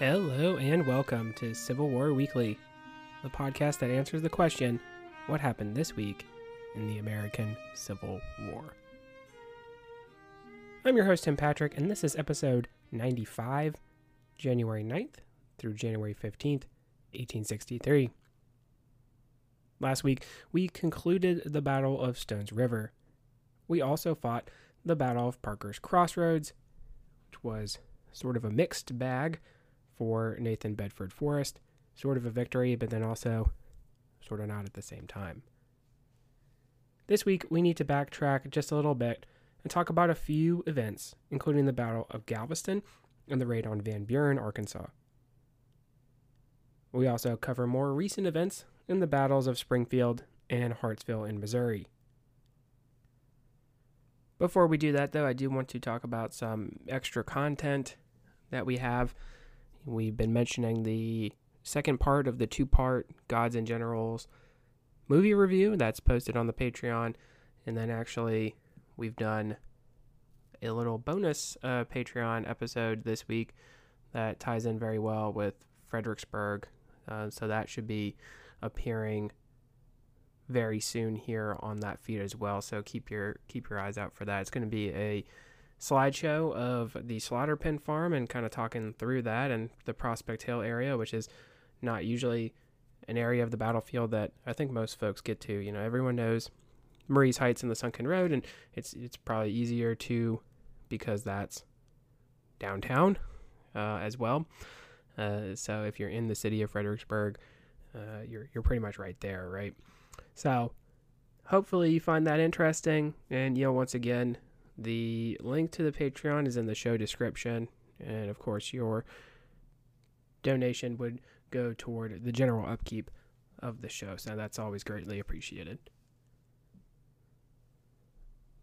Hello and welcome to Civil War Weekly, the podcast that answers the question what happened this week in the American Civil War? I'm your host, Tim Patrick, and this is episode 95, January 9th through January 15th, 1863. Last week, we concluded the Battle of Stones River. We also fought the Battle of Parker's Crossroads, which was sort of a mixed bag for Nathan Bedford Forrest. Sort of a victory, but then also sort of not at the same time. This week, we need to backtrack just a little bit and talk about a few events, including the Battle of Galveston and the raid on Van Buren, Arkansas. We also cover more recent events in the battles of Springfield and Hartsville in Missouri. Before we do that, though, I do want to talk about some extra content that we have. We've been mentioning the second part of the two part Gods and Generals movie review that's posted on the Patreon. And then actually, we've done a little bonus uh, Patreon episode this week that ties in very well with Fredericksburg. Uh, so that should be appearing very soon here on that feed as well. So keep your keep your eyes out for that. It's going to be a slideshow of the slaughter pen farm and kind of talking through that and the Prospect Hill area, which is not usually an area of the battlefield that I think most folks get to. You know, everyone knows Marye's Heights and the Sunken Road, and it's it's probably easier to because that's downtown uh, as well. Uh, so if you're in the city of Fredericksburg, uh, you're you're pretty much right there, right? So hopefully you find that interesting. And, you know, once again, the link to the Patreon is in the show description. And of course, your donation would go toward the general upkeep of the show. So that's always greatly appreciated.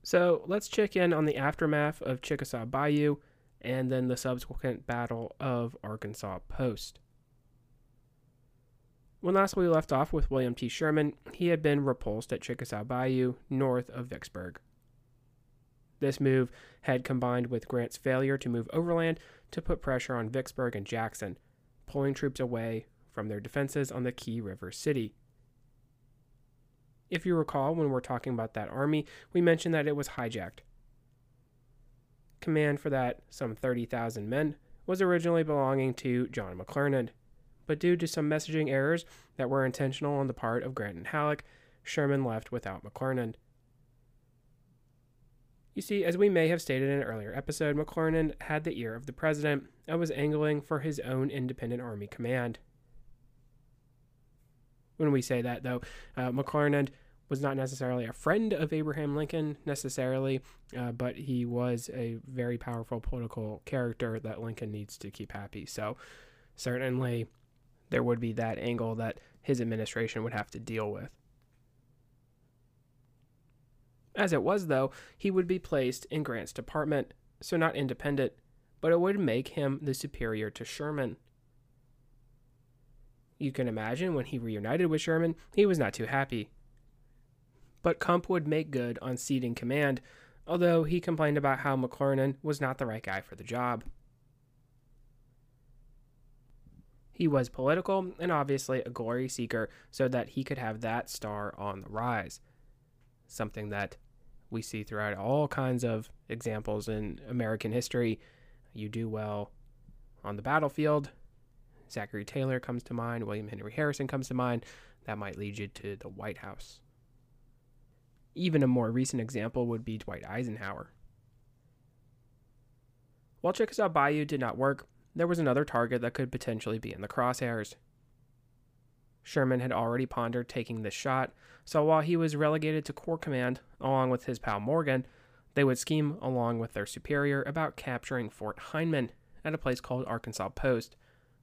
So let's check in on the aftermath of Chickasaw Bayou and then the subsequent Battle of Arkansas Post. When last we left off with William T. Sherman, he had been repulsed at Chickasaw Bayou, north of Vicksburg. This move had combined with Grant's failure to move overland to put pressure on Vicksburg and Jackson, pulling troops away from their defenses on the key river city. If you recall, when we're talking about that army, we mentioned that it was hijacked. Command for that, some 30,000 men, was originally belonging to John McClernand but due to some messaging errors that were intentional on the part of Grant and Halleck, Sherman left without McClernand. You see, as we may have stated in an earlier episode, McClernand had the ear of the president and was angling for his own independent army command. When we say that, though, uh, McClernand was not necessarily a friend of Abraham Lincoln necessarily, uh, but he was a very powerful political character that Lincoln needs to keep happy. So, certainly, there would be that angle that his administration would have to deal with. As it was, though, he would be placed in Grant's department, so not independent, but it would make him the superior to Sherman. You can imagine when he reunited with Sherman, he was not too happy. But Cump would make good on ceding command, although he complained about how McClernand was not the right guy for the job. He was political and obviously a glory seeker so that he could have that star on the rise. Something that we see throughout all kinds of examples in American history. You do well on the battlefield. Zachary Taylor comes to mind, William Henry Harrison comes to mind. That might lead you to the White House. Even a more recent example would be Dwight Eisenhower. While Chickasaw Bayou did not work, there was another target that could potentially be in the crosshairs. Sherman had already pondered taking this shot, so while he was relegated to Corps Command along with his pal Morgan, they would scheme along with their superior about capturing Fort Hindman at a place called Arkansas Post,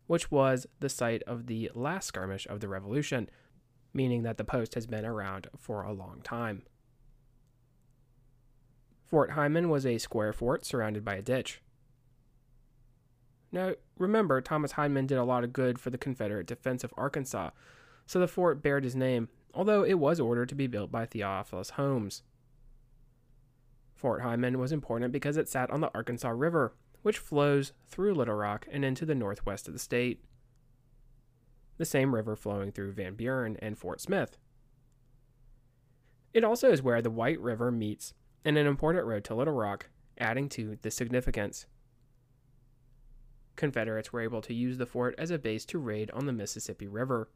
which was the site of the last skirmish of the Revolution, meaning that the post has been around for a long time. Fort Hindman was a square fort surrounded by a ditch. Now, remember, Thomas Hindman did a lot of good for the Confederate defense of Arkansas, so the fort bared his name, although it was ordered to be built by Theophilus Holmes. Fort Hindman was important because it sat on the Arkansas River, which flows through Little Rock and into the northwest of the state. The same river flowing through Van Buren and Fort Smith. It also is where the White River meets and an important road to Little Rock, adding to the significance. Confederates were able to use the fort as a base to raid on the Mississippi River.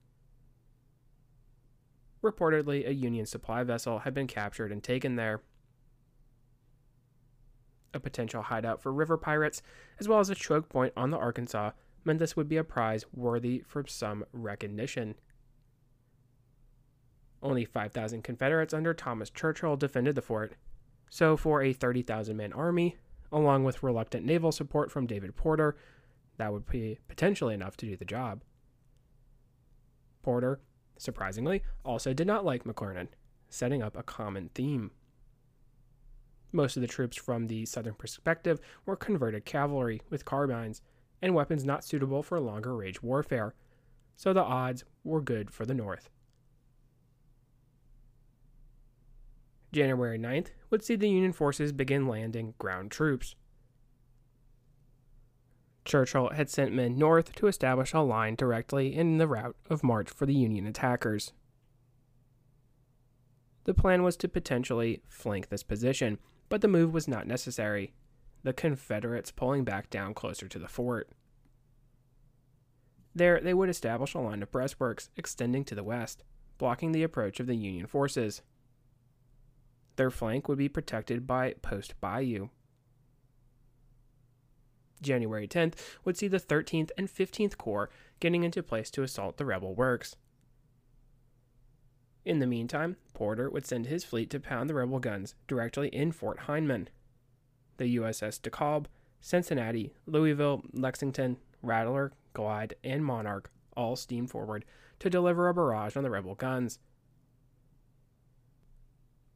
Reportedly, a Union supply vessel had been captured and taken there. A potential hideout for river pirates, as well as a choke point on the Arkansas, meant this would be a prize worthy for some recognition. Only 5,000 Confederates under Thomas Churchill defended the fort, so for a 30,000 man army, along with reluctant naval support from David Porter, that would be potentially enough to do the job. Porter, surprisingly, also did not like McClernand, setting up a common theme. Most of the troops from the southern perspective were converted cavalry with carbines and weapons not suitable for longer range warfare, so the odds were good for the North. January 9th would see the Union forces begin landing ground troops. Churchill had sent men north to establish a line directly in the route of march for the Union attackers. The plan was to potentially flank this position, but the move was not necessary, the Confederates pulling back down closer to the fort. There, they would establish a line of breastworks extending to the west, blocking the approach of the Union forces. Their flank would be protected by Post Bayou, January 10th would see the 13th and 15th Corps getting into place to assault the rebel works. In the meantime, Porter would send his fleet to pound the rebel guns directly in Fort Hindman. The USS DeKalb, Cincinnati, Louisville, Lexington, Rattler, Glide, and Monarch all steamed forward to deliver a barrage on the rebel guns.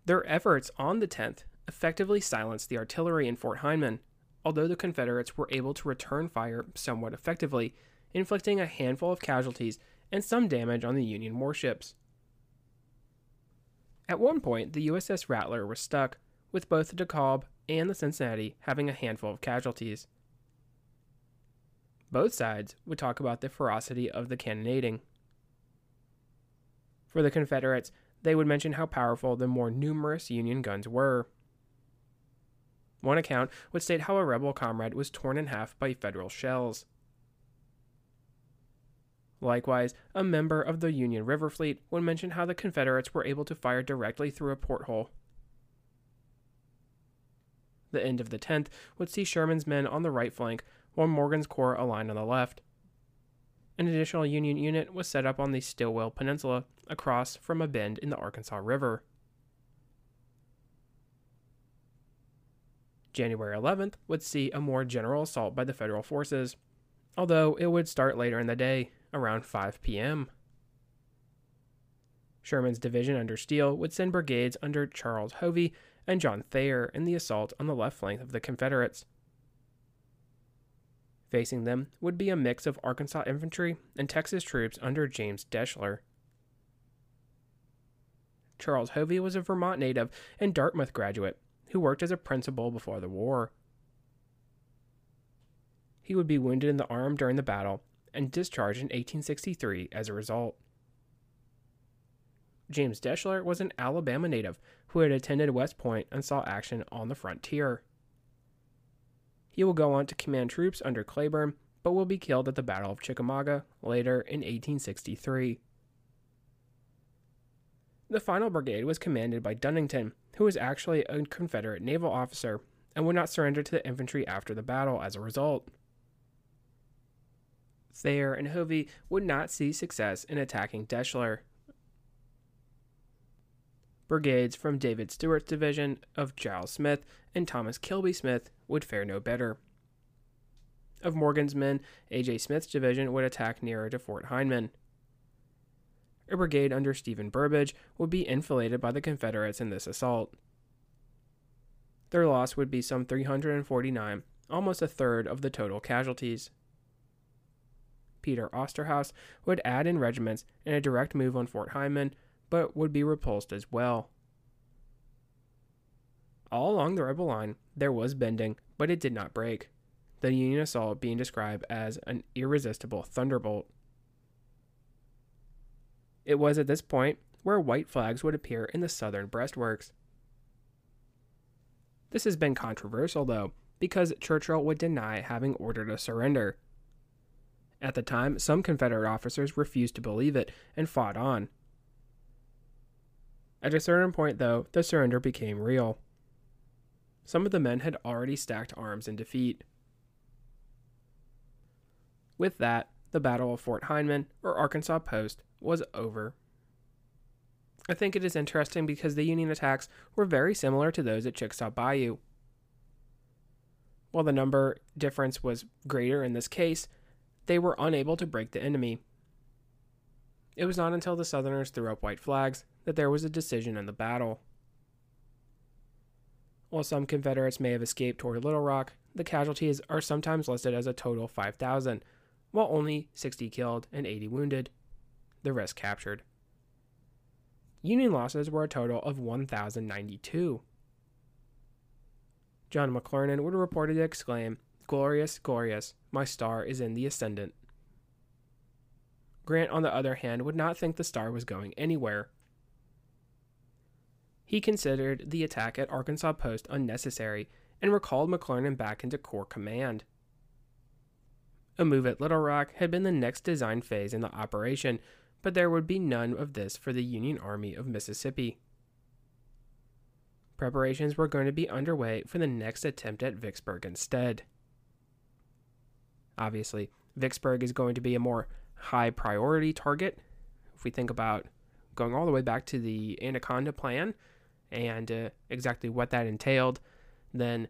Their efforts on the 10th effectively silenced the artillery in Fort Hindman although the Confederates were able to return fire somewhat effectively, inflicting a handful of casualties and some damage on the Union warships. At one point, the USS Rattler was stuck, with both the DeKalb and the Cincinnati having a handful of casualties. Both sides would talk about the ferocity of the cannonading. For the Confederates, they would mention how powerful the more numerous Union guns were. One account would state how a rebel comrade was torn in half by Federal shells. Likewise, a member of the Union River Fleet would mention how the Confederates were able to fire directly through a porthole. The end of the 10th would see Sherman's men on the right flank, while Morgan's corps aligned on the left. An additional Union unit was set up on the Stilwell Peninsula, across from a bend in the Arkansas River. January 11th would see a more general assault by the federal forces, although it would start later in the day, around 5 p.m. Sherman's division under Steele would send brigades under Charles Hovey and John Thayer in the assault on the left flank of the Confederates. Facing them would be a mix of Arkansas infantry and Texas troops under James Deshler. Charles Hovey was a Vermont native and Dartmouth graduate who worked as a principal before the war. He would be wounded in the arm during the battle and discharged in 1863 as a result. James Deshler was an Alabama native who had attended West Point and saw action on the frontier. He will go on to command troops under Cleburne, but will be killed at the Battle of Chickamauga later in 1863. The final brigade was commanded by Dunnington, who was actually a Confederate naval officer and would not surrender to the infantry after the battle as a result. Thayer and Hovey would not see success in attacking Deshler. Brigades from David Stuart's division of Giles Smith and Thomas Kilby Smith would fare no better. Of Morgan's men, A.J. Smith's division would attack nearer to Fort Hindman a brigade under Stephen Burbridge would be enfiladed by the Confederates in this assault. Their loss would be some 349, almost a third of the total casualties. Peter Osterhaus would add in regiments in a direct move on Fort Hindman, but would be repulsed as well. All along the rebel line, there was bending, but it did not break. the Union assault being described as an irresistible thunderbolt. It was at this point where white flags would appear in the southern breastworks. This has been controversial, though, because Churchill would deny having ordered a surrender. At the time, some Confederate officers refused to believe it and fought on. At a certain point, though, the surrender became real. Some of the men had already stacked arms in defeat. With that, the Battle of Fort Hindman, or Arkansas Post, was over. I think it is interesting because the Union attacks were very similar to those at Chickasaw Bayou. While the number difference was greater in this case, they were unable to break the enemy. It was not until the Southerners threw up white flags that there was a decision in the battle. While some Confederates may have escaped toward Little Rock, the casualties are sometimes listed as a total of 5,000, while only 60 killed and 80 wounded, the rest captured. Union losses were a total of 1,092. John McClernand would reportedly exclaim, Glorious, glorious, my star is in the ascendant. Grant, on the other hand, would not think the star was going anywhere. He considered the attack at Arkansas Post unnecessary and recalled McClernand back into Corps command. A move at Little Rock had been the next design phase in the operation, but there would be none of this for the Union Army of Mississippi. Preparations were going to be underway for the next attempt at Vicksburg instead. Obviously, Vicksburg is going to be a more high priority target. If we think about going all the way back to the Anaconda plan and uh, exactly what that entailed, then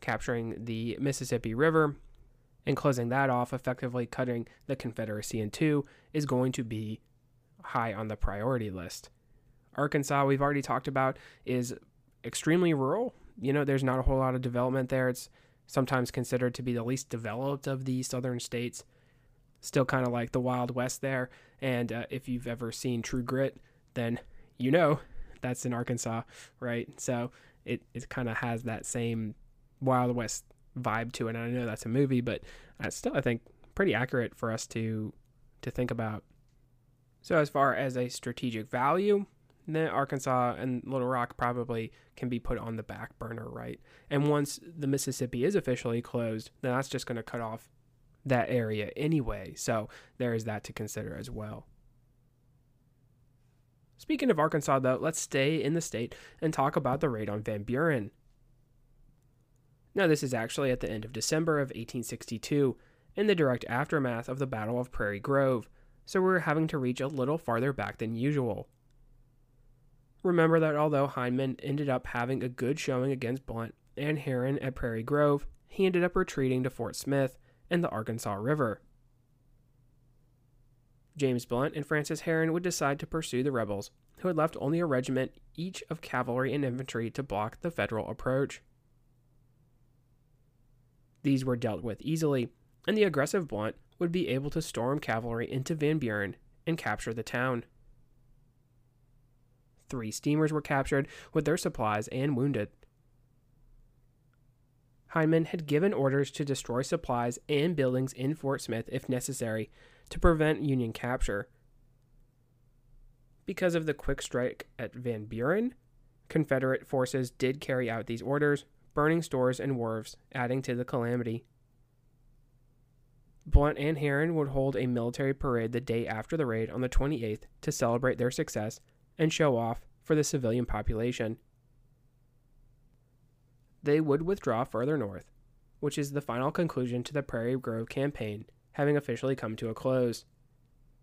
capturing the Mississippi River and closing that off, effectively cutting the Confederacy in two, is going to be high on the priority list. Arkansas, we've already talked about, is extremely rural. You know, there's not a whole lot of development there. It's sometimes considered to be the least developed of the southern states. Still kind of like the Wild West there. And uh, if you've ever seen True Grit, then you know that's in Arkansas, right? So it, it kind of has that same Wild West vibe to it. And I know that's a movie, but that's still, I think, pretty accurate for us to to think about. So as far as a strategic value, then Arkansas and Little Rock probably can be put on the back burner, right? And once the Mississippi is officially closed, then that's just going to cut off that area anyway. So there is that to consider as well. Speaking of Arkansas, though, let's stay in the state and talk about the raid on Van Buren. Now, this is actually at the end of December of 1862, in the direct aftermath of the Battle of Prairie Grove, so we're having to reach a little farther back than usual. Remember that although Hindman ended up having a good showing against Blunt and Herron at Prairie Grove, he ended up retreating to Fort Smith and the Arkansas River. James Blunt and Francis Herron would decide to pursue the rebels, who had left only a regiment each of cavalry and infantry to block the Federal approach. These were dealt with easily, and the aggressive Blunt would be able to storm cavalry into Van Buren and capture the town. Three steamers were captured with their supplies and wounded. Hindman had given orders to destroy supplies and buildings in Fort Smith if necessary to prevent Union capture. Because of the quick strike at Van Buren, Confederate forces did carry out these orders, burning stores and wharves, adding to the calamity. Blunt and Herron would hold a military parade the day after the raid on the 28th to celebrate their success and show off for the civilian population. They would withdraw further north, which is the final conclusion to the Prairie Grove campaign having officially come to a close.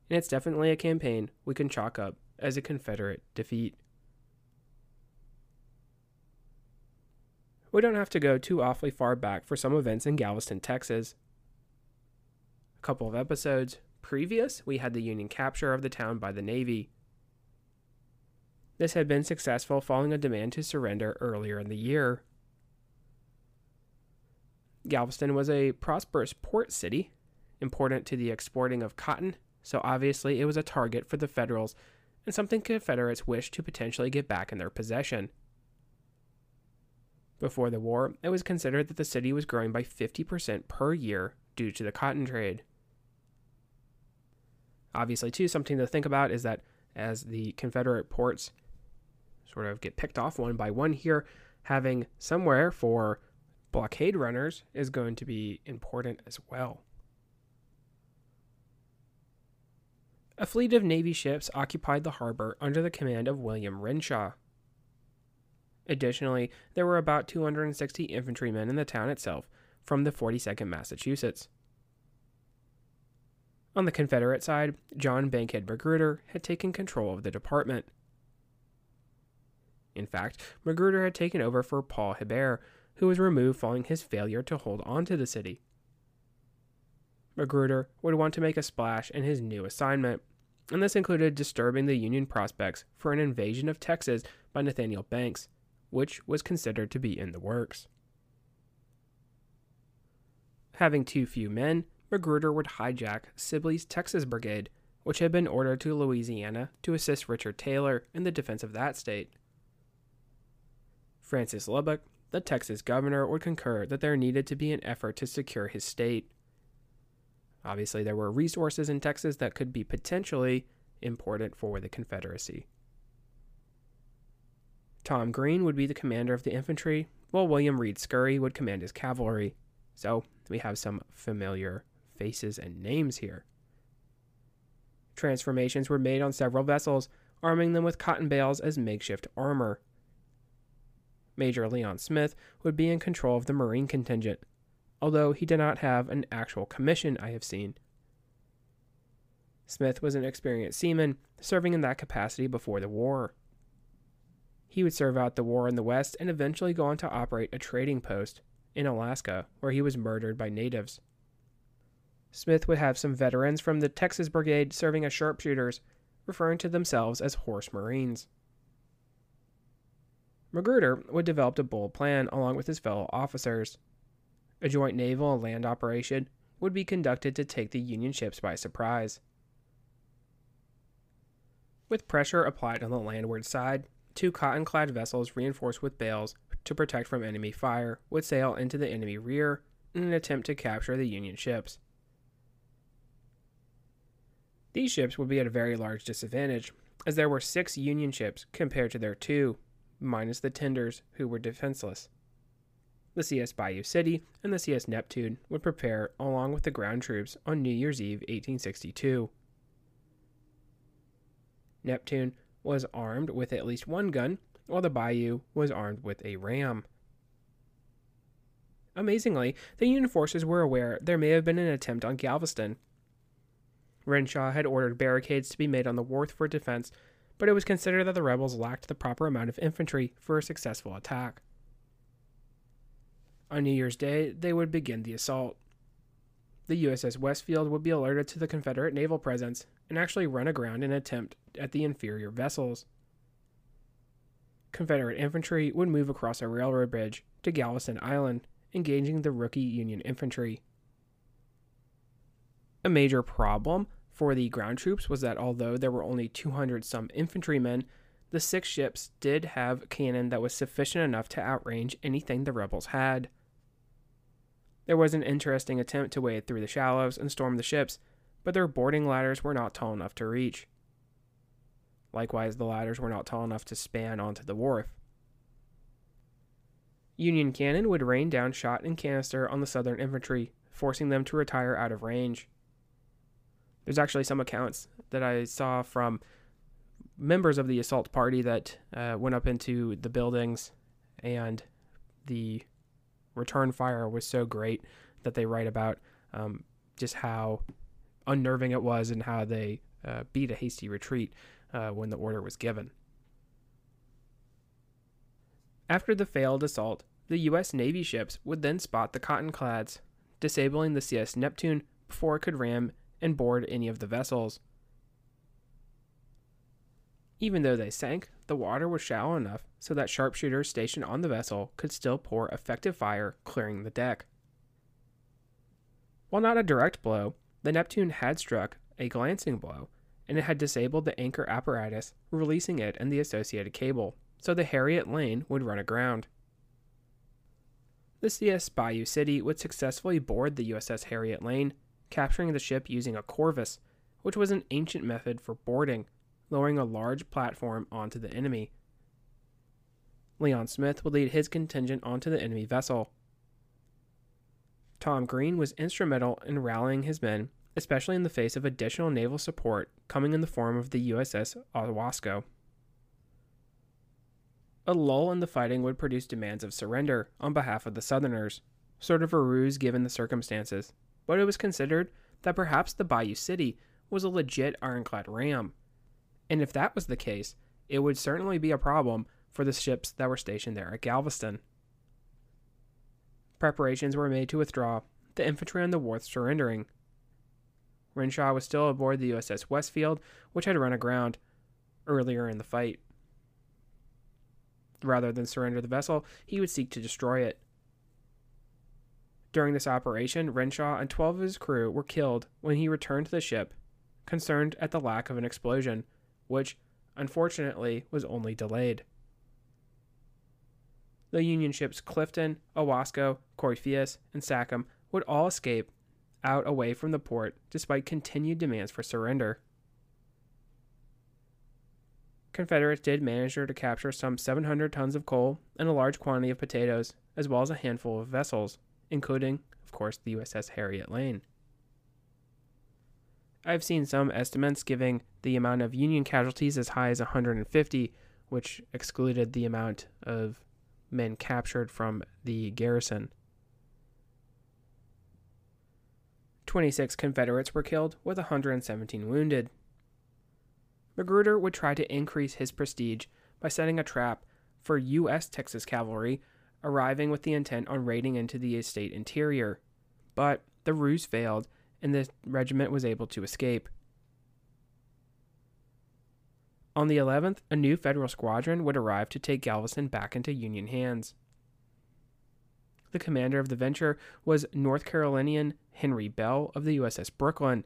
And it's definitely a campaign we can chalk up as a Confederate defeat. We don't have to go too awfully far back for some events in Galveston, Texas. A couple of episodes previous, we had the Union capture of the town by the Navy. This had been successful following a demand to surrender earlier in the year. Galveston was a prosperous port city, important to the exporting of cotton, so obviously it was a target for the Federals and something Confederates wished to potentially get back in their possession. Before the war, it was considered that the city was growing by 50% per year due to the cotton trade. Obviously, too, something to think about is that as the Confederate ports sort of get picked off one by one here, having somewhere for blockade runners is going to be important as well. A fleet of Navy ships occupied the harbor under the command of William Renshaw. Additionally, there were about 260 infantrymen in the town itself from the 42nd Massachusetts. On the Confederate side, John Bankhead Magruder had taken control of the department. In fact, Magruder had taken over for Paul Hebert, who was removed following his failure to hold on to the city. Magruder would want to make a splash in his new assignment, and this included disturbing the Union prospects for an invasion of Texas by Nathaniel Banks, which was considered to be in the works. Having too few men, Magruder would hijack Sibley's Texas Brigade, which had been ordered to Louisiana to assist Richard Taylor in the defense of that state. Francis Lubbock, the Texas governor, would concur that there needed to be an effort to secure his state. Obviously, there were resources in Texas that could be potentially important for the Confederacy. Tom Green would be the commander of the infantry, while William Reed Scurry would command his cavalry. So we have some familiar faces and names here. Transformations were made on several vessels, arming them with cotton bales as makeshift armor. Major Leon Smith would be in control of the Marine contingent, although he did not have an actual commission I have seen. Smith was an experienced seaman, serving in that capacity before the war. He would serve out the war in the West and eventually go on to operate a trading post in Alaska, where he was murdered by natives. Smith would have some veterans from the Texas Brigade serving as sharpshooters, referring to themselves as Horse Marines. Magruder would develop a bold plan along with his fellow officers. A joint naval and land operation would be conducted to take the Union ships by surprise. With pressure applied on the landward side, two cotton clad vessels reinforced with bales to protect from enemy fire would sail into the enemy rear in an attempt to capture the Union ships. These ships would be at a very large disadvantage, as there were six Union ships compared to their two, minus the tenders, who were defenseless. The CS Bayou City and the CS Neptune would prepare along with the ground troops on New Year's Eve 1862. Neptune was armed with at least one gun, while the Bayou was armed with a ram. Amazingly, the Union forces were aware there may have been an attempt on Galveston. Renshaw had ordered barricades to be made on the wharf for defense, but it was considered that the rebels lacked the proper amount of infantry for a successful attack. On New Year's Day, they would begin the assault. The USS Westfield would be alerted to the Confederate naval presence and actually run aground in an attempt at the inferior vessels. Confederate infantry would move across a railroad bridge to Galveston Island, engaging the rookie Union infantry. A major problem for the ground troops was that although there were only 200 some infantrymen, the six ships did have cannon that was sufficient enough to outrange anything the rebels had. There was an interesting attempt to wade through the shallows and storm the ships, but their boarding ladders were not tall enough to reach. Likewise, the ladders were not tall enough to span onto the wharf. Union cannon would rain down shot and canister on the Southern infantry, forcing them to retire out of range. There's actually some accounts that I saw from members of the assault party that uh, went up into the buildings, and the return fire was so great that they write about um, just how unnerving it was and how they uh, beat a hasty retreat uh, when the order was given. After the failed assault, the U.S. Navy ships would then spot the cottonclads, disabling the CS Neptune before it could ram and board any of the vessels. Even though they sank, the water was shallow enough so that sharpshooters stationed on the vessel could still pour effective fire, clearing the deck. While not a direct blow, the Neptune had struck a glancing blow, and it had disabled the anchor apparatus, releasing it and the associated cable, so the Harriet Lane would run aground. the CS Bayou City would successfully board the USS Harriet Lane, capturing the ship using a corvus, which was an ancient method for boarding, lowering a large platform onto the enemy. Leon Smith would lead his contingent onto the enemy vessel. Tom Green was instrumental in rallying his men, especially in the face of additional naval support coming in the form of the USS Owasco. A lull in the fighting would produce demands of surrender on behalf of the Southerners, sort of a ruse given the circumstances, but it was considered that perhaps the Bayou City was a legit ironclad ram. And if that was the case, it would certainly be a problem for the ships that were stationed there at Galveston. Preparations were made to withdraw, the infantry on the wharf surrendering. Renshaw was still aboard the USS Westfield, which had run aground earlier in the fight. Rather than surrender the vessel, he would seek to destroy it. During this operation, Renshaw and 12 of his crew were killed when he returned to the ship, concerned at the lack of an explosion, which, unfortunately, was only delayed. The Union ships Clifton, Owasco, Coryphaeus, and Sachem would all escape out away from the port despite continued demands for surrender. Confederates did manage to capture some 700 tons of coal and a large quantity of potatoes, as well as a handful of vessels, including, of course, the USS Harriet Lane. I've seen some estimates giving the amount of Union casualties as high as 150, which excluded the amount of men captured from the garrison. 26 Confederates were killed, with 117 wounded. Magruder would try to increase his prestige by setting a trap for U.S. Texas cavalry arriving with the intent on raiding into the state interior, but the ruse failed and the regiment was able to escape. On the 11th, a new federal squadron would arrive to take Galveston back into Union hands. The commander of the venture was North Carolinian Henry Bell of the USS Brooklyn,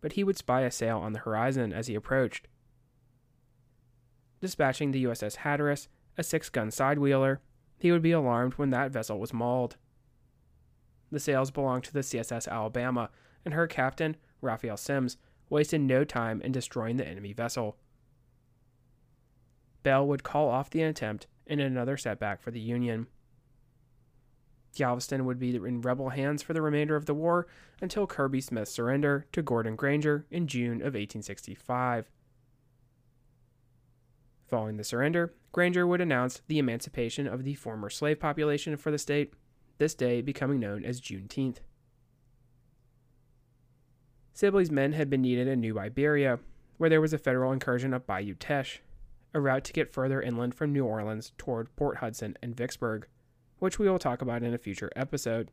but he would spy a sail on the horizon as he approached. Dispatching the USS Hatteras, a six gun sidewheeler, he would be alarmed when that vessel was mauled. The sails belonged to the CSS Alabama, and her captain, Raphael Semmes, wasted no time in destroying the enemy vessel. Bell would call off the attempt in another setback for the Union. Galveston would be in rebel hands for the remainder of the war until Kirby Smith's surrender to Gordon Granger in June of 1865. Following the surrender, Granger would announce the emancipation of the former slave population for the state, this day becoming known as Juneteenth. Sibley's men had been needed in New Iberia, where there was a federal incursion up Bayou Teche a route to get further inland from New Orleans toward Port Hudson and Vicksburg, which we will talk about in a future episode.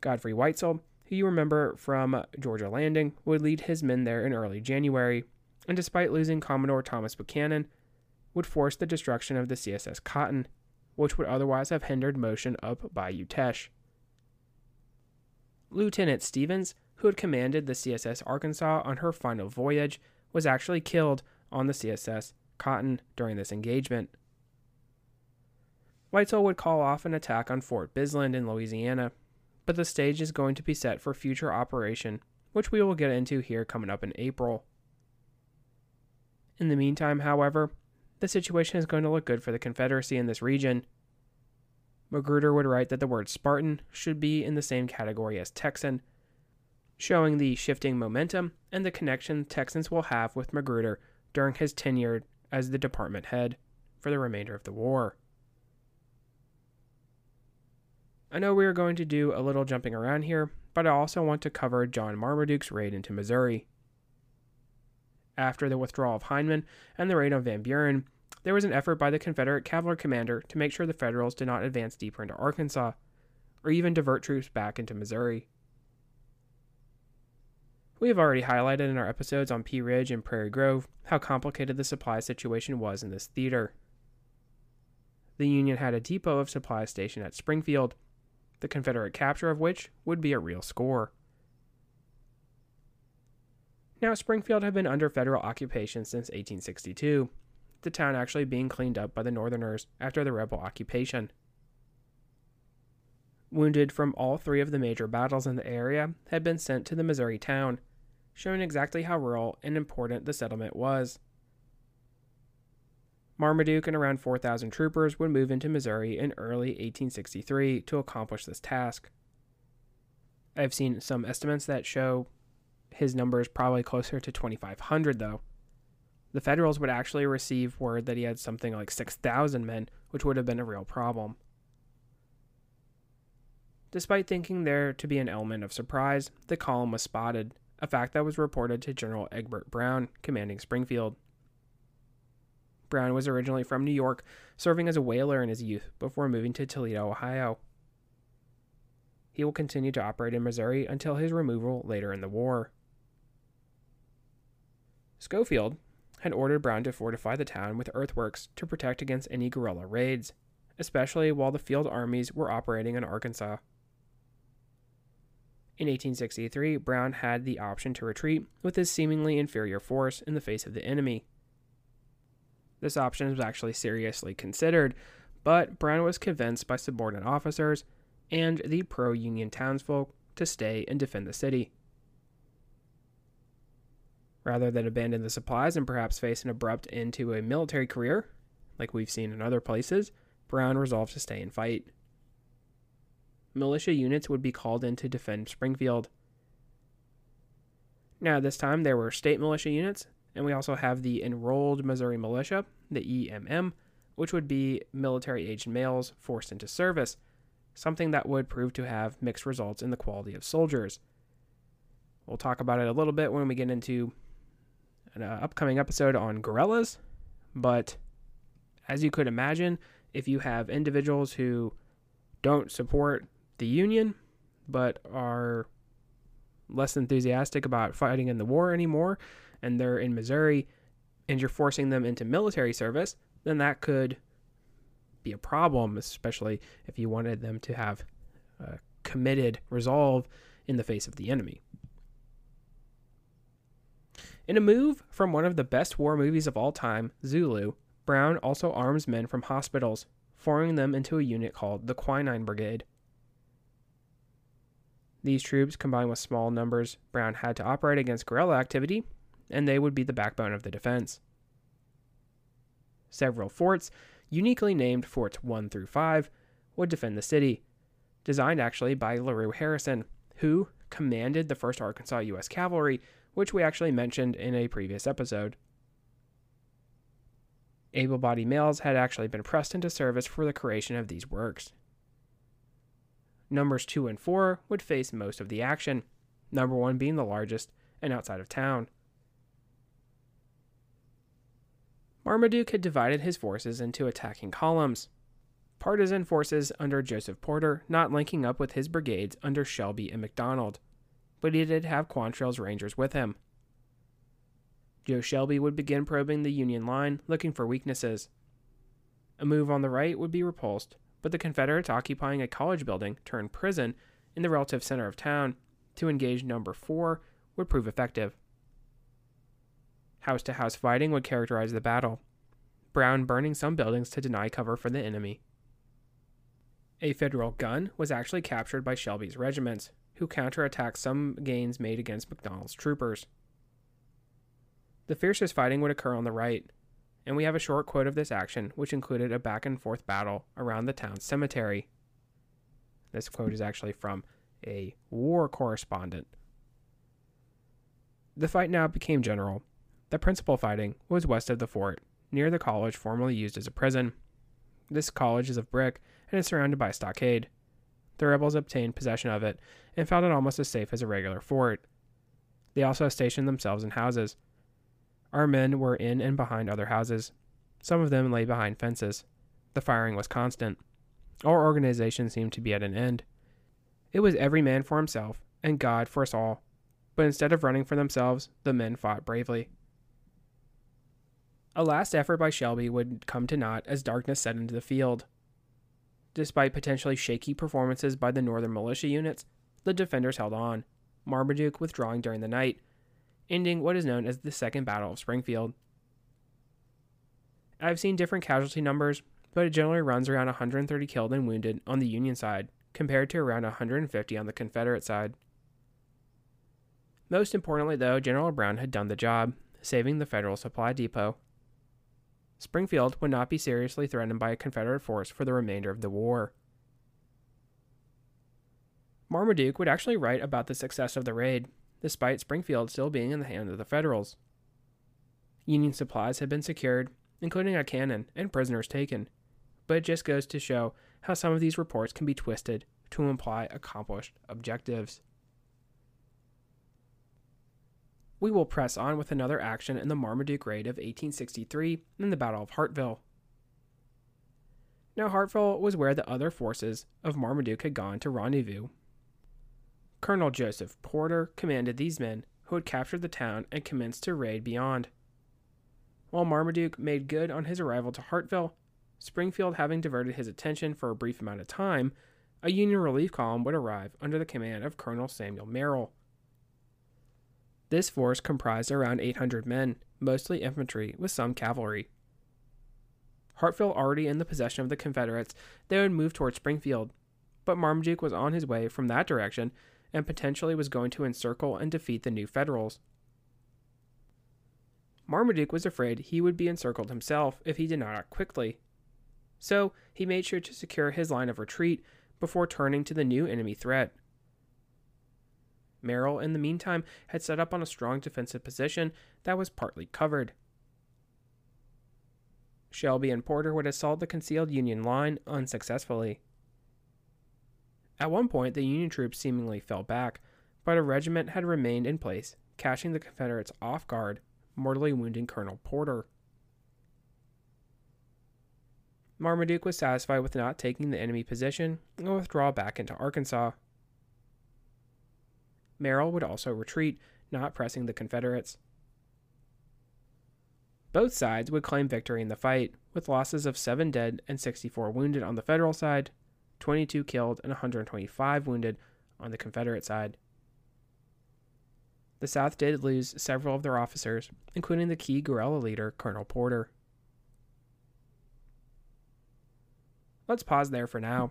Godfrey Weitzel, who you remember from Georgia Landing, would lead his men there in early January, and despite losing Commodore Thomas Buchanan, would force the destruction of the CSS Cotton, which would otherwise have hindered motion up Bayou Teche. Lieutenant Stevens, who had commanded the CSS Arkansas on her final voyage, was actually killed on the CSS Cotton during this engagement. Weitzel would call off an attack on Fort Bisland in Louisiana, but the stage is going to be set for future operation, which we will get into here coming up in April. In the meantime, however, the situation is going to look good for the Confederacy in this region. Magruder would write that the word Spartan should be in the same category as Texan, showing the shifting momentum and the connection Texans will have with Magruder during his tenure as the department head for the remainder of the war. I know we are going to do a little jumping around here, but I also want to cover John Marmaduke's raid into Missouri. After the withdrawal of Hindman and the raid on Van Buren, there was an effort by the Confederate cavalry commander to make sure the Federals did not advance deeper into Arkansas, or even divert troops back into Missouri. We have already highlighted in our episodes on Pea Ridge and Prairie Grove how complicated the supply situation was in this theater. The Union had a depot of supplies stationed at Springfield, the Confederate capture of which would be a real score. Now, Springfield had been under federal occupation since 1862, the town actually being cleaned up by the Northerners after the rebel occupation. Wounded from all three of the major battles in the area had been sent to the Missouri town, showing exactly how rural and important the settlement was. Marmaduke and around 4,000 troopers would move into Missouri in early 1863 to accomplish this task. I've seen some estimates that show his number is probably closer to 2,500, though. The Federals would actually receive word that he had something like 6,000 men, which would have been a real problem. Despite thinking there to be an element of surprise, the column was spotted, a fact that was reported to General Egbert Brown, commanding Springfield. Brown was originally from New York, serving as a whaler in his youth before moving to Toledo, Ohio. He will continue to operate in Missouri until his removal later in the war. Schofield had ordered Brown to fortify the town with earthworks to protect against any guerrilla raids, especially while the field armies were operating in Arkansas. In 1863, Brown had the option to retreat with his seemingly inferior force in the face of the enemy. This option was actually seriously considered, but Brown was convinced by subordinate officers and the pro Union townsfolk to stay and defend the city. Rather than abandon the supplies and perhaps face an abrupt end to a military career, like we've seen in other places, Brown resolved to stay and fight. Militia units would be called in to defend Springfield. Now, this time, there were state militia units, and we also have the Enrolled Missouri Militia, the EMM, which would be military aged males forced into service, something that would prove to have mixed results in the quality of soldiers. We'll talk about it a little bit when we get into an uh, upcoming episode on guerrillas. but as you could imagine, if you have individuals who don't support the Union but are less enthusiastic about fighting in the war anymore, and they're in Missouri, and you're forcing them into military service, then that could be a problem, especially if you wanted them to have a committed resolve in the face of the enemy. In a move from one of the best war movies of all time, Zulu, Brown also arms men from hospitals, forming them into a unit called the Quinine Brigade. These troops, combined with small numbers Brown had to operate against guerrilla activity, and they would be the backbone of the defense. Several forts, uniquely named Forts 1 through 5, would defend the city, designed actually by LaRue Harrison, who commanded the 1st Arkansas U.S. Cavalry, which we actually mentioned in a previous episode. Able bodied males had actually been pressed into service for the creation of these works. Numbers 2 and 4 would face most of the action, number 1 being the largest and outside of town. Marmaduke had divided his forces into attacking columns. Partisan forces under Joseph Porter not linking up with his brigades under Shelby and McDonald, but he did have Quantrill's Rangers with him. Joe Shelby would begin probing the Union line, looking for weaknesses. A move on the right would be repulsed, but the Confederates occupying a college building turned prison in the relative center of town to engage number 4 would prove effective. House to house fighting would characterize the battle, Brown burning some buildings to deny cover for the enemy. A Federal gun was actually captured by Shelby's regiments, who counterattacked some gains made against McDonald's troopers. The fiercest fighting would occur on the right, and we have a short quote of this action, which included a back and forth battle around the town's cemetery. This quote is actually from a war correspondent. The fight now became general, the principal fighting was west of the fort, near the college formerly used as a prison. This college is of brick and is surrounded by a stockade. The rebels obtained possession of it and found it almost as safe as a regular fort. They also stationed themselves in houses. Our men were in and behind other houses. Some of them lay behind fences. The firing was constant. Our organization seemed to be at an end. It was every man for himself and God for us all. But instead of running for themselves, the men fought bravely. A last effort by Shelby would come to naught as darkness set into the field. Despite potentially shaky performances by the northern militia units, the defenders held on, Marmaduke withdrawing during the night, ending what is known as the Second Battle of Springfield. I've seen different casualty numbers, but it generally runs around 130 killed and wounded on the Union side compared to around 150 on the Confederate side. Most importantly, though, General Brown had done the job, saving the Federal supply depot. Springfield would not be seriously threatened by a Confederate force for the remainder of the war. Marmaduke would actually write about the success of the raid, despite Springfield still being in the hands of the Federals. Union supplies had been secured, including a cannon and prisoners taken, but it just goes to show how some of these reports can be twisted to imply accomplished objectives. We will press on with another action in the Marmaduke Raid of 1863 in the Battle of Hartville. Now, Hartville was where the other forces of Marmaduke had gone to rendezvous. Colonel Joseph Porter commanded these men, who had captured the town and commenced to raid beyond. While Marmaduke made good on his arrival to Hartville, Springfield having diverted his attention for a brief amount of time, a Union relief column would arrive under the command of Colonel Samuel Merrill. This force comprised around 800 men, mostly infantry, with some cavalry. Hartville already in the possession of the Confederates, they would move toward Springfield, but Marmaduke was on his way from that direction and potentially was going to encircle and defeat the new Federals. Marmaduke was afraid he would be encircled himself if he did not act quickly. So he made sure to secure his line of retreat before turning to the new enemy threat. Merrill, in the meantime, had set up on a strong defensive position that was partly covered. Shelby and Porter would assault the concealed Union line unsuccessfully. At one point, the Union troops seemingly fell back, but a regiment had remained in place, catching the Confederates off guard, mortally wounding Colonel Porter. Marmaduke was satisfied with not taking the enemy position and withdraw back into Arkansas. Merrill would also retreat, not pressing the Confederates. Both sides would claim victory in the fight, with losses of 7 dead and 64 wounded on the Federal side, 22 killed and 125 wounded on the Confederate side. The South did lose several of their officers, including the key guerrilla leader, Colonel Porter. Let's pause there for now.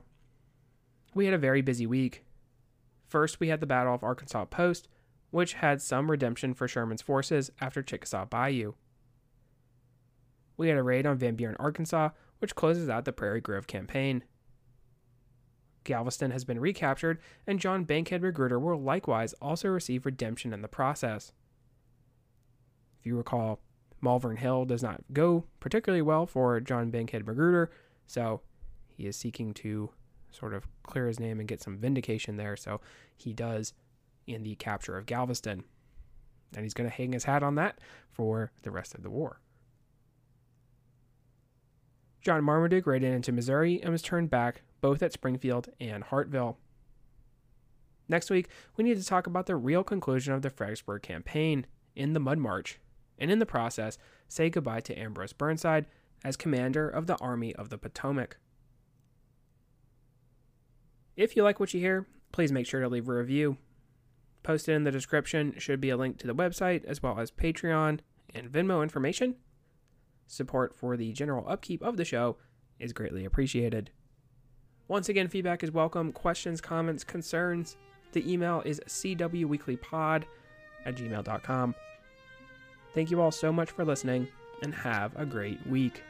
We had a very busy week. First, we had the Battle of Arkansas Post, which had some redemption for Sherman's forces after Chickasaw Bayou. We had a raid on Van Buren, Arkansas, which closes out the Prairie Grove campaign. Galveston has been recaptured, and John Bankhead Magruder will likewise also receive redemption in the process. If you recall, Malvern Hill does not go particularly well for John Bankhead Magruder, so he is seeking to sort of clear his name and get some vindication there. So he does in the capture of Galveston. And he's going to hang his hat on that for the rest of the war. John Marmaduke raided into Missouri and was turned back both at Springfield and Hartville. Next week, we need to talk about the real conclusion of the Fredericksburg campaign in the Mud March, and in the process, say goodbye to Ambrose Burnside as commander of the Army of the Potomac. If you like what you hear, please make sure to leave a review. Posted in the description should be a link to the website as well as Patreon and Venmo information. Support for the general upkeep of the show is greatly appreciated. Once again, feedback is welcome. Questions, comments, concerns. The email is cwweeklypod at gmail.com. Thank you all so much for listening and have a great week.